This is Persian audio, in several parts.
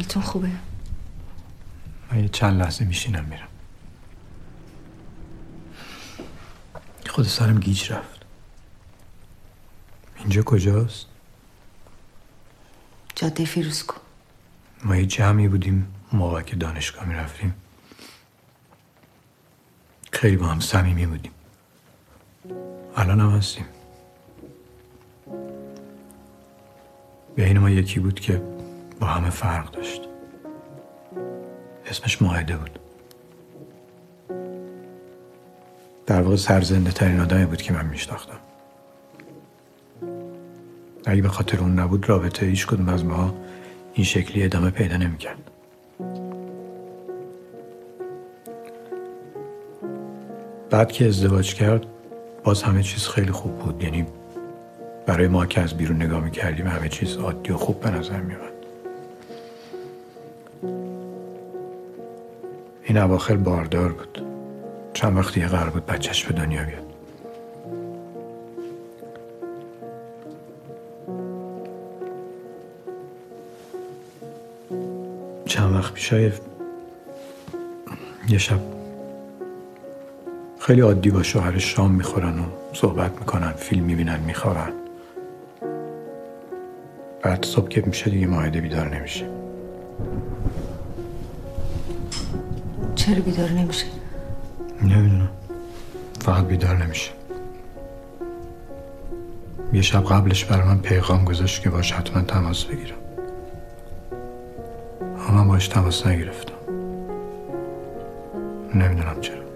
حالتون خوبه؟ من یه چند لحظه میشینم میرم. خود سرم گیج رفت. اینجا کجاست؟ جاده فیروزکو ما یه جمعی بودیم موقع که دانشگاه می‌رفتیم. خیلی با هم صمیمی بودیم. الان هم هستیم. بین ما یکی بود که با همه فرق داشت. اسمش ماهده بود. در واقع سرزنده ترین آدمی بود که من میشناختم. اگه به خاطر اون نبود رابطه هیچ کدوم از ما این شکلی ادامه پیدا نمی‌کرد. بعد که ازدواج کرد باز همه چیز خیلی خوب بود. یعنی برای ما که از بیرون نگاه می‌کردیم همه چیز عادی و خوب به نظر میومد این اواخر باردار بود. چند وقتی قرار بود بچهش به دنیا بیاد. چند وقت پیش یه شب خیلی عادی با شوهرش شام می‌خورن و صحبت می‌کنن فیلم می‌بینن میخوابن. بعد صبح که میشه دیگه ماهده بیدار نمیشه. چرا بیدار نمیشه؟ نمی‌دونم فقط بیدار نمیشه یه شب قبلش برای من پیغام گذاشت که باش حتما تماس بگیرم اما من باش تماس نگرفتم نمی‌دونم چرا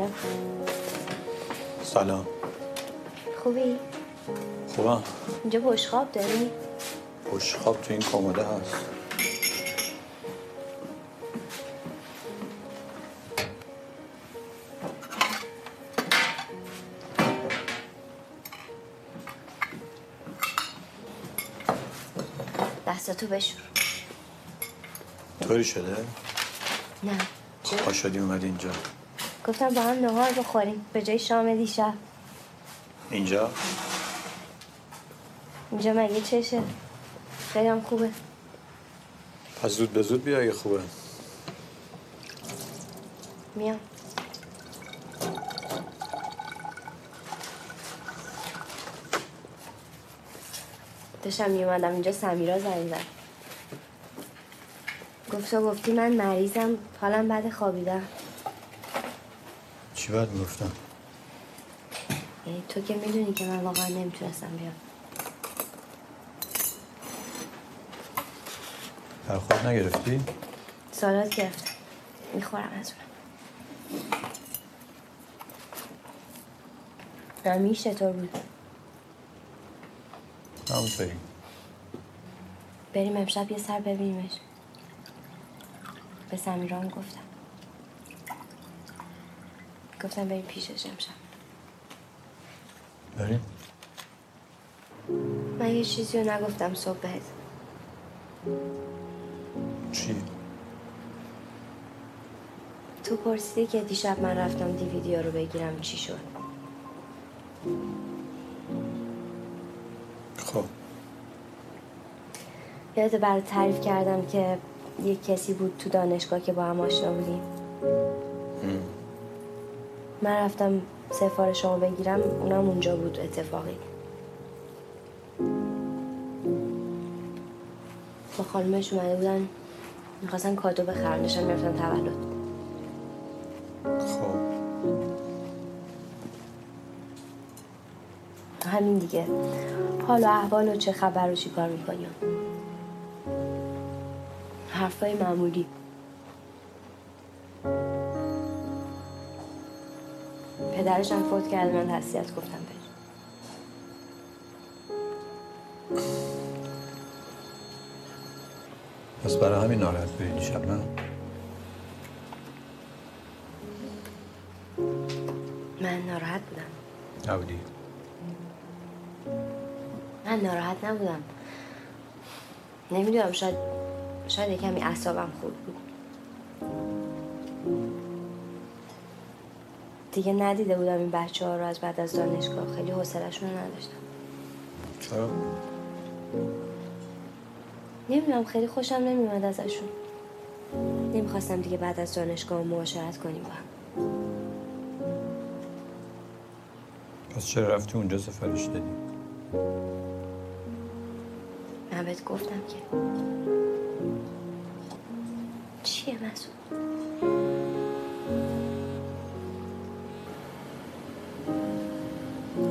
سلام. سلام. خوبی؟ خوبم. اینجا بشخاب داری؟ خواب تو این کموده هست. دستاتو بشور. طوری شده؟ نه. پا شدی اومد اینجا. گفتم با هم نهار بخوریم. به جای شام دیشب. اینجا؟ اینجا مگه چشه؟ خیلی هم خوبه. پس زود به زود بیا اگه خوبه. میام. داشتم میومدم اینجا سمیرا زنگ زد گفت گفتی من مریضم حالم بعد خوابیدم. چی باید می‌گفتم؟ یعنی تو که می‌دونی که من واقعا نمی‌تونستم بیام در خود نگرفتی؟ سالات گرفتم می‌خورم از اونم رمیش چطور بود؟ همونطوری بریم امشب یه سر ببینیمش به سمیران گفتم گفتم بریم پیشش امشب بریم. من یه چیزی رو نگفتم صبح بهت. چی؟ تو پرسیدی که دیشب من رفتم دیویدیو رو بگیرم چی شد. خب. یادت برات تعریف کردم که یه کسی بود تو دانشگاه که با هم آشنا بودیم. من رفتم سفارشمو بگیرم اونم اونجا بود اتفاقی. با خانمش اومده بودن می‌خواستن کادو بخرن داشتن می‌رفتن تولد. خب. همین دیگه. حالا و احوال و چه خبر و چی کار می‌کنیم حرفای معمولی. پدرش هم فوت کرده من تسلیت گفتم بهش پس برای همین ناراحت بودی دیشب نه؟ من ناراحت بودم. نبودی؟ من ناراحت نبودم. نمی‌دونم شاید شاید کمی اعصابم خورد بود. دیگه ندیده بودم این بچه ها رو از بعد از دانشگاه. خیلی حوصله‌شون رو نداشتم. چرا؟ نمی‌دونم خیلی خوشم نمیومد ازشون. نمی‌خواستم دیگه بعد از دانشگاه معاشرت کنیم با هم. پس چرا رفتی اونجا سفارش دادی؟ من بهت گفتم که. چیه مسعود؟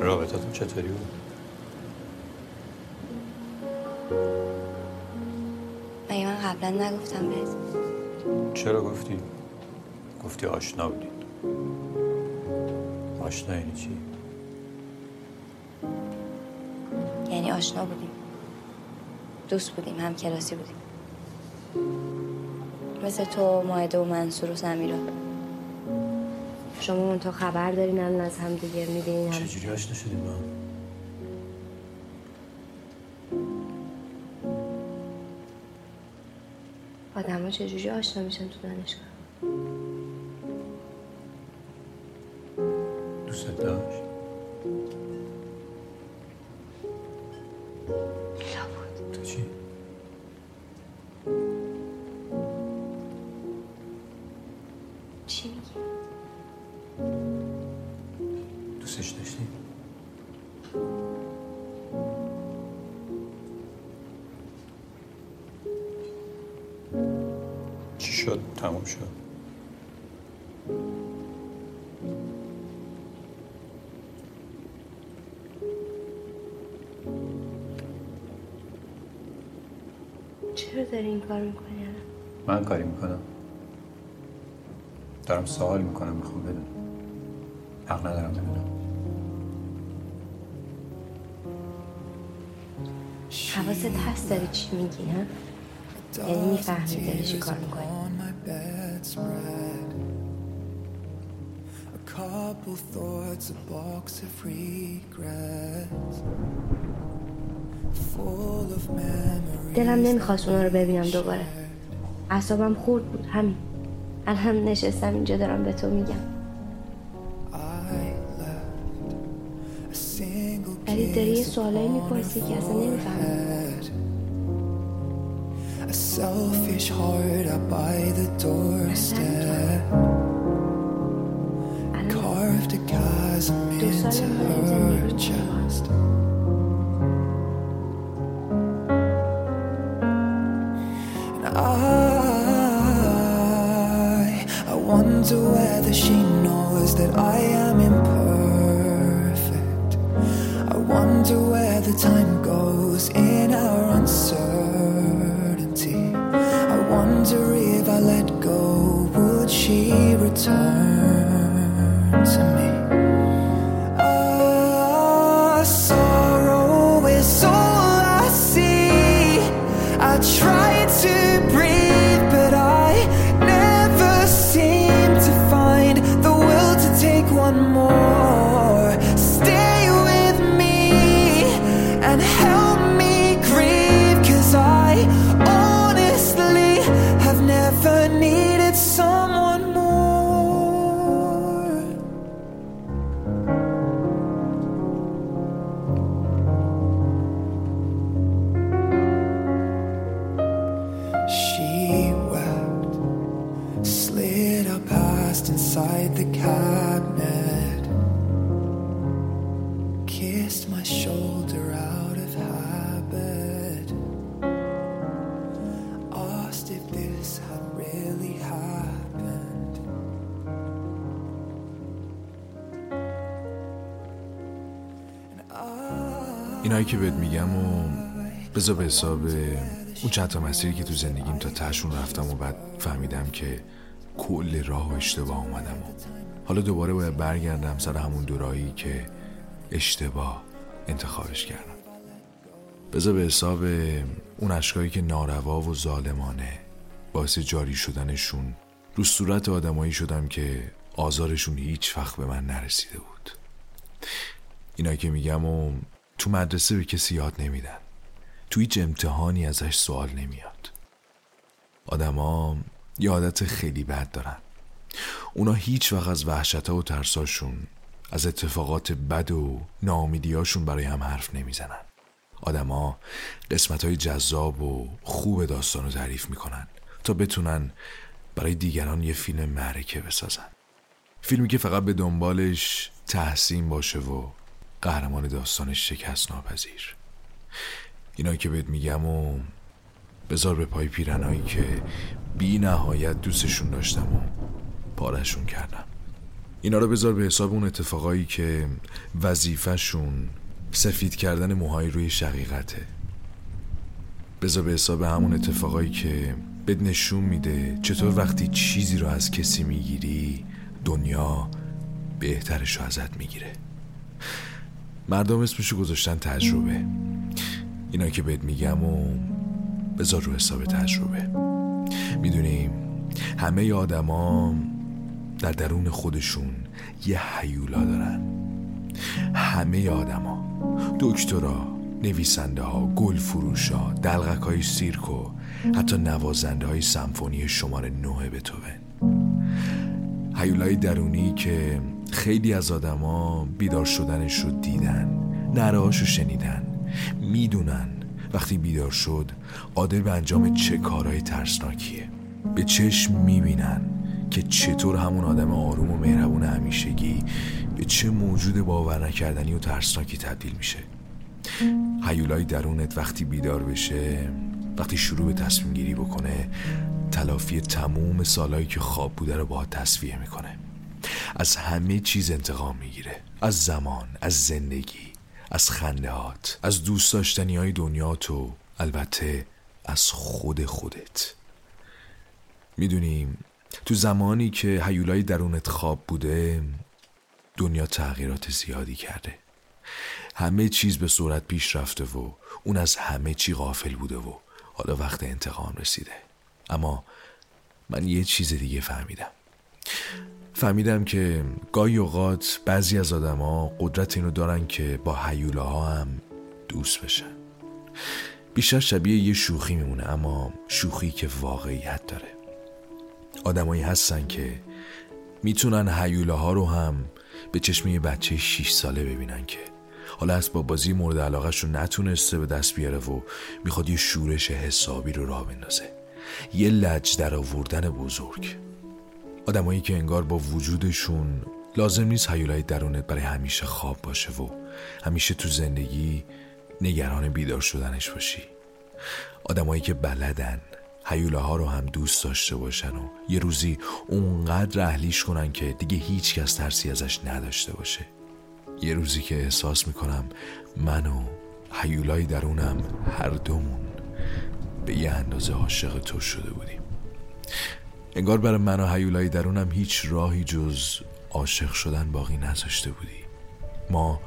رابطتون چطوری بود؟ مگه من قبلا نگفتم بهت؟ چرا گفتی؟ گفتی آشنا بودید. آشنا یعنی چی؟ یعنی آشنا بودیم. دوست بودیم هم کلاسی بودیم. مثل تو ماهده و منصور و سمیرا. شما اون تا خبر دارین الان از هم دیگه می‌بینین هم چجوری آشنا شدیم با هم آدم ها چجوری آشنا میشن تو دانشگاه؟ دوستش داشتی؟ چی شد؟ تموم شد. چرا داری این کار می‌کنی؟ من کاری می‌کنم. دارم سوال می‌کنم می‌خوام بدونم. حق ندارم بدونم. حواست هست داری چی میگی ها؟ یعنی می‌فهمی داری چی کار می‌کنی couple thoughts, a box of regrets. دلم نمی‌خواست اونا رو ببینم دوباره اعصابم خورد بود همین الان نشستم اینجا دارم به تو میگم داری یه kiss سوالایی upon میپرسی که اصلا نمیفهمم forehead. A selfish heart out by the doorstep. الان Carved a chasm دو سال into ما her زندگی می‌کنیم. chest. And I, I wonder whether she knows that I am imperfect. Wonder where the time goes in our uncertainty. I wonder if I let go, would she return to me? inside the cabinet. Kissed my shoulder out of habit. Asked if this had really happened. اینایی که بهت میگم و بذار به حساب اون چند تا مسیری که تو زندگیم تا تهشون رفتم و بعد فهمیدم که کل راه و اشتباه اومدم. و حالا دوباره باید برگردم سر همون دورایی که اشتباه انتخابش کردم. بذار به حساب اون اشکایی که ناروا و ظالمانه باعث جاری شدنشون رو صورت آدمایی شدم که آزارشون هیچ وقت به من نرسیده بود. اینایی که میگم و تو مدرسه به کسی یاد نمیدن. تو هیچ امتحانی ازش سوال نمیاد. آدما یه عادت خیلی بد دارن. اونا هیچ وقت از وحشت و ترساشون از اتفاقات بد و ناامیدیاشون برای هم حرف نمی‌زنن. آدما قسمت های جذاب و خوب داستان رو تعریف می‌کنن تا بتونن برای دیگران یه فیلم معرکه بسازن. فیلمی که فقط به دنبالش تحسین باشه و قهرمان داستانش شکست ناپذیر اینایی که بهت میگم و بذار به پای پیرنهایی که بی نهایت دوستشون داشتم و پارشون کردم. اینا رو بذار به حساب اون اتفاقایی که وظیفهشون سفید کردن موهای روی شقیقته. بذار به حساب همون اتفاقایی که بد نشون میده چطور وقتی چیزی رو از کسی می‌گیری دنیا بهترش رو ازت می‌گیره. مردم اسمشو گذاشتن تجربه. اینا که بهت میگم و بذار رو حساب تجربه. می‌دونیم همه آدما در درون خودشون یه حیولا دارن. همه آدما دکترا نویسنده ها گل فروش ها دلغک های سیرک حتی نوازنده های سمفونی شماره نوه بتوون. حیولای درونی که خیلی از آدما بیدار شدنش رو دیدن نرهاش رو شنیدن می‌دونن وقتی بیدار شد قادر به انجام چه کارهای ترسناکیه. به چشم می‌بینن که چطور همون آدم آروم و مهربون همیشگی به چه موجود باور نکردنی و ترسناکی تبدیل میشه. حیولای درونت وقتی بیدار بشه وقتی شروع به تصمیم گیری بکنه تلافی تموم سالهایی که خواب بوده رو با تصویه می‌کنه. از همه چیز انتقام می‌گیره. از زمان از زندگی. از خندهات از دوست داشتنی های دنیا تو البته از خود خودت. می‌دونیم تو زمانی که حیولای درونت خواب بوده دنیا تغییرات زیادی کرده. همه چیز به صورت پیش رفته و اون از همه چی غافل بوده و حالا وقت انتقام رسیده. اما من یه چیز دیگه فهمیدم. فهمیدم که گاهی اوقات بعضی از آدما قدرت اینو دارن که با حیولاها هم دوست بشن. بیشتر شبیه یه شوخی میمونه اما شوخی که واقعیت داره. آدمایی هستن که می‌تونن حیولاها رو هم به چشم یه بچه 6 ساله ببینن که حالا از با بازی مورد علاقهش رو نتونسته به دست بیاره و می‌خواد یه شورش حسابی رو راه بندازه. یه لج در آوردن بزرگ. آدمایی که انگار با وجودشون لازم نیست حیولای درونت برای همیشه خواب باشه و همیشه تو زندگی نگران بیدار شدنش باشی. آدمایی که بلدن ها رو هم دوست داشته باشن و یه روزی اونقدر اهلیش کنن که دیگه هیچ کس ترسی ازش نداشته باشه. یه روزی که احساس می‌کنم من و حیولای درونم هر دومون به یه اندازه عاشق تو شده بودیم. انگار برای من و حیولای درونم هیچ راهی جز عاشق شدن باقی نذاشته بودی. ما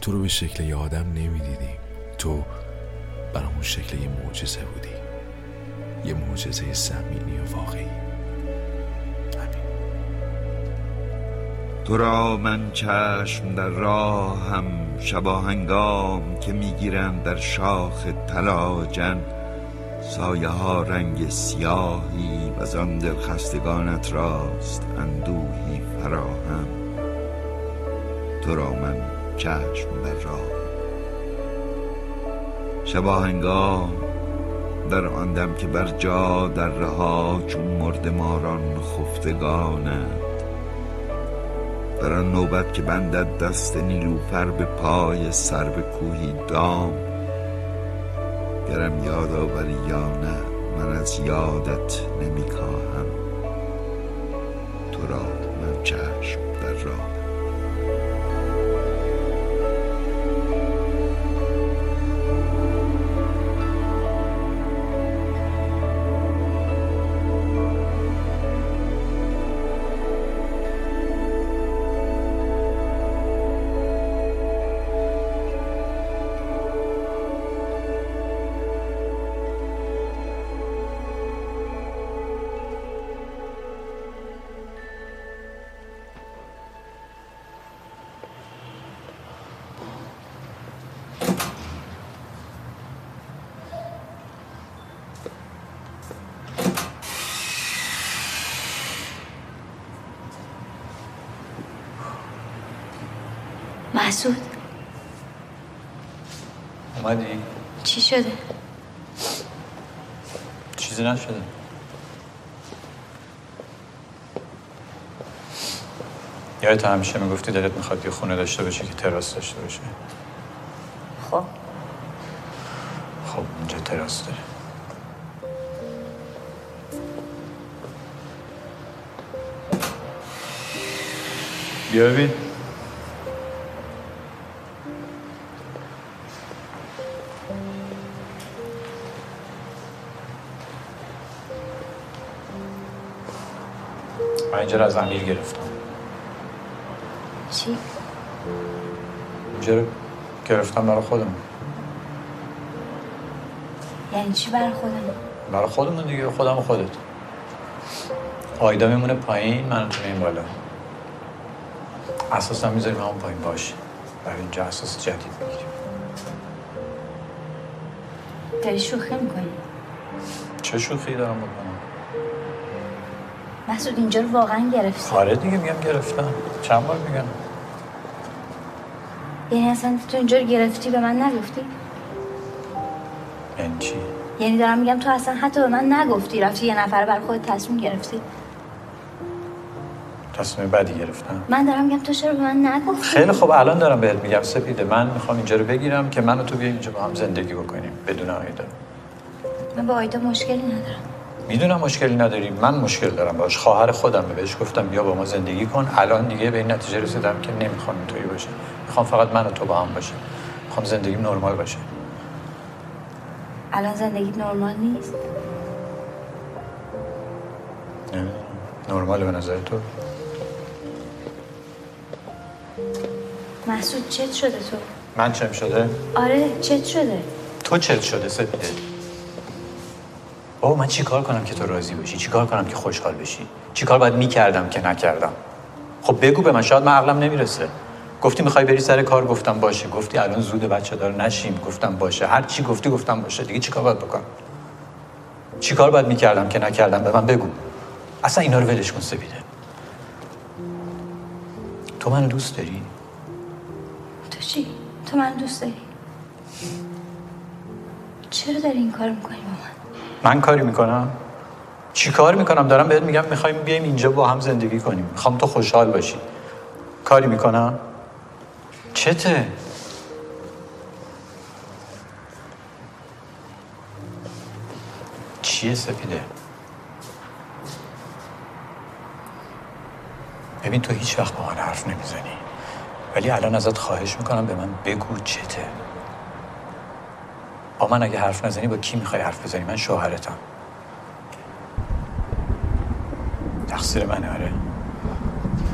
تو رو به شکل یه آدم نمی‌دیدیم. تو برامون شکل یه معجزه بودی. یه معجزه سمینی و واقعی. تو را من چشم در راه هم شباهنگام که می‌گیرم در شاخ تلاجن سایه ها رنگ سیاهی و آن دل خستگانت راست اندوهی فراهم. تو را من چشم در راه. شباهنگام در آن که بر جا در رها چون مرد ماران خفتگانند در آن نوبت که بندد دست نیلوفر به پای سر به کوهی دام. گرم یاد آوری یا نه من از یادت نمیکاهم تو را من چشم در راه محسود اومدی؟ چی شده؟ چیزی نشده. یادت همیشه می‌گفتی دلت می‌خواد یه خونه داشته باشه که تراس داشته باشه خب. خب اینجا تراس داره. بیا ببین. رو از امیر گرفتم. چی؟ اینجا رو گرفتم برای خودم. یعنی چی برای خودم؟ برای خودمون دیگه خودم و خودت. آیدا میمونه پایین من تو این بالا. اساس هم می‌ذاریم همون پایین باشه. برای اینجا اساس جدید می‌گیریم. داری شوخی می‌کنی؟ چه شوخی دارم بکنم؟ محسود اینجا رو واقعا گرفتی؟ آره دیگه میگم گرفتم. چند بار میگم؟ یعنی اصلا تو اینجا رو گرفتی به من نگفتی؟ یعنی چی؟ یعنی دارم میگم تو اصلا حتی به من نگفتی رفتی یه نفر بر خودت تصمیم گرفتی؟ تصمیم بدی گرفتم. من دارم میگم تو چرا به من نگفتی؟ خیلی خوب الان دارم بهت میگم سپیده. من می‌خوام اینجا رو بگیرم که من و تو بیایم اینجا با هم زندگی بکنیم بدون آیدا. من با آیدا مشکلی ندارم. می‌دونم مشکلی نداری من مشکل دارم باش. خواهر خودم بهش گفتم بیا با ما زندگی کن. الان دیگه به این نتیجه رسیدم که نمی‌خوام اینطوری باشه. می‌خوام فقط من و تو با هم باشه می‌خوام زندگیم نرمال باشه. الان زندگی نرمال نیست؟ نمی‌دونم. نرماله به نظر تو؟ محسود چت شده تو؟ من چم شده؟ آره چت شده. تو چت شده سپیده بابا من چیکار کنم که تو راضی باشی چیکار کنم که خوشحال بشی؟ چیکار باید می‌کردم که نکردم؟ خب بگو به من شاید من عقلم نمی‌رسه. گفتی می‌خوای بری سر کار گفتم باشه. گفتی الان زود بچه دار نشیم گفتم باشه. هر چی گفتی گفتم باشه. دیگه چیکار باید بکنم؟ چیکار باید می‌کردم که نکردم؟ به من بگو. اصلا اینا رو ولش کن سپیده. تو منو دوست داری؟ تو چی؟ تو من دوست داری؟ چرا داری این کار می‌کنی با من؟ من کاری می‌کنم؟ چی کار می‌کنم؟ دارم بهت میگم می‌خوایم بیایم اینجا با هم زندگی کنیم. می‌خوام تو خوشحال باشی. کاری می‌کنم؟ چته؟ چیه سپیده؟ ببین تو هیچ وقت با من حرف نمی‌زنی. ولی الان ازت خواهش می‌کنم به من بگو چته. با من اگه حرف نزنی با کی می‌خوای حرف بزنی؟ من شوهرتم. تقصیر منه آره.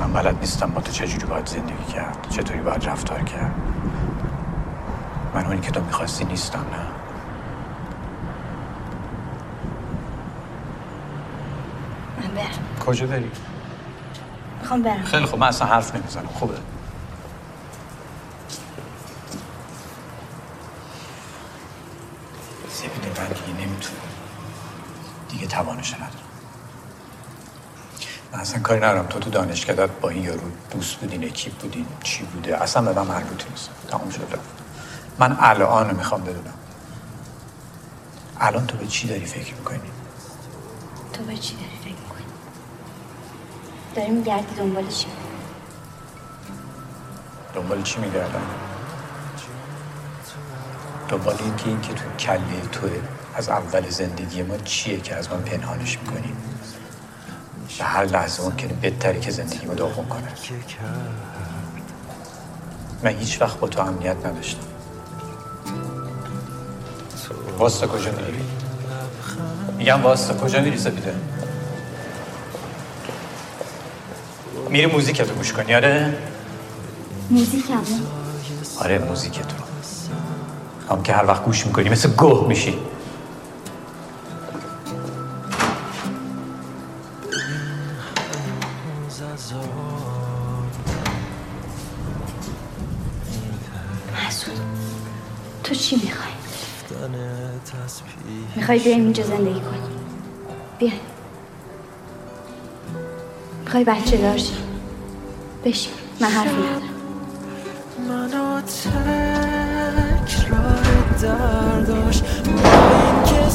من بلد نیستم با تو چجوری باید زندگی کرد چطوری باید رفتار کرد. من اونی که تو می‌خواستی نیستم نه. من برم. کجا بری؟ می‌خوام برم. خیلی خوب من اصلا حرف نمی‌زنم. خوبه سپیده من دیگه نمی‌تونم دیگه توانش ندارم من اصلا کاری ندارم. تو تو دانشکدت با این یارو دوست بودین اکیپ بودین چی بوده؟ اصلا به من مربوط نیست. تمام شد. رفت من الان می‌خوام بدونم. الان تو به چی داری فکر می‌کنی؟ تو به چی داری فکر می‌کنی؟ داری میگردی دنبال چی؟ دنبال چی میگردم؟ دنبال این که این که تو کله توه از اول زندگی ما چیه که از من پنهانش می‌کنی؟ به هر لحظه ممکنه بهتری که زندگی داغون کنه من هیچ وقت با تو امنیت نداشتم واسه کجا میری؟ میگم واسه کجا میری سپیده؟ میری موزیکتو گوش کنی آره؟ موزیک آره موزیک تو هم که هر وقت گوش می‌کنی مثل گوه میشی محسود تو چی می‌خوای؟ می‌خوای بیایم اینجا زندگی کنیم بیا. می‌خوای بچه دار شی؟ بشین. من حرفی ندارم. منو تکرار درداش. با اینکه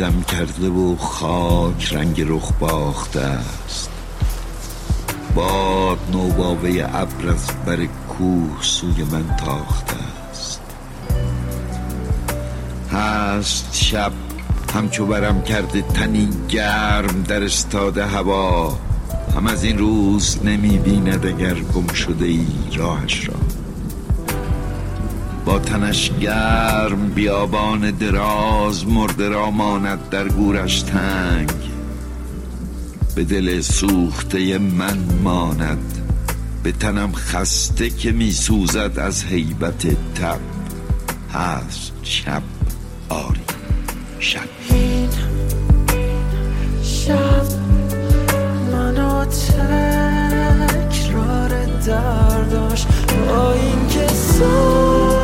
دم کرده و خاک رنگ رخ باخته است. باد نوباوه ابر از بر کوه سوی من تاخته است. هست شب همچو برم کرده تنی گرم در استاده هوا. هم از این روز نمی بیند اگر گم شده ای راهش را. تنش گرم بیابان دراز مرده را ماند در گورش تنگ. به دل سوخته من ماند به تنم خسته که می سوزد از حیبت تب. هست شب آری شب. این شب منو تکرار درداش با اینکه سالها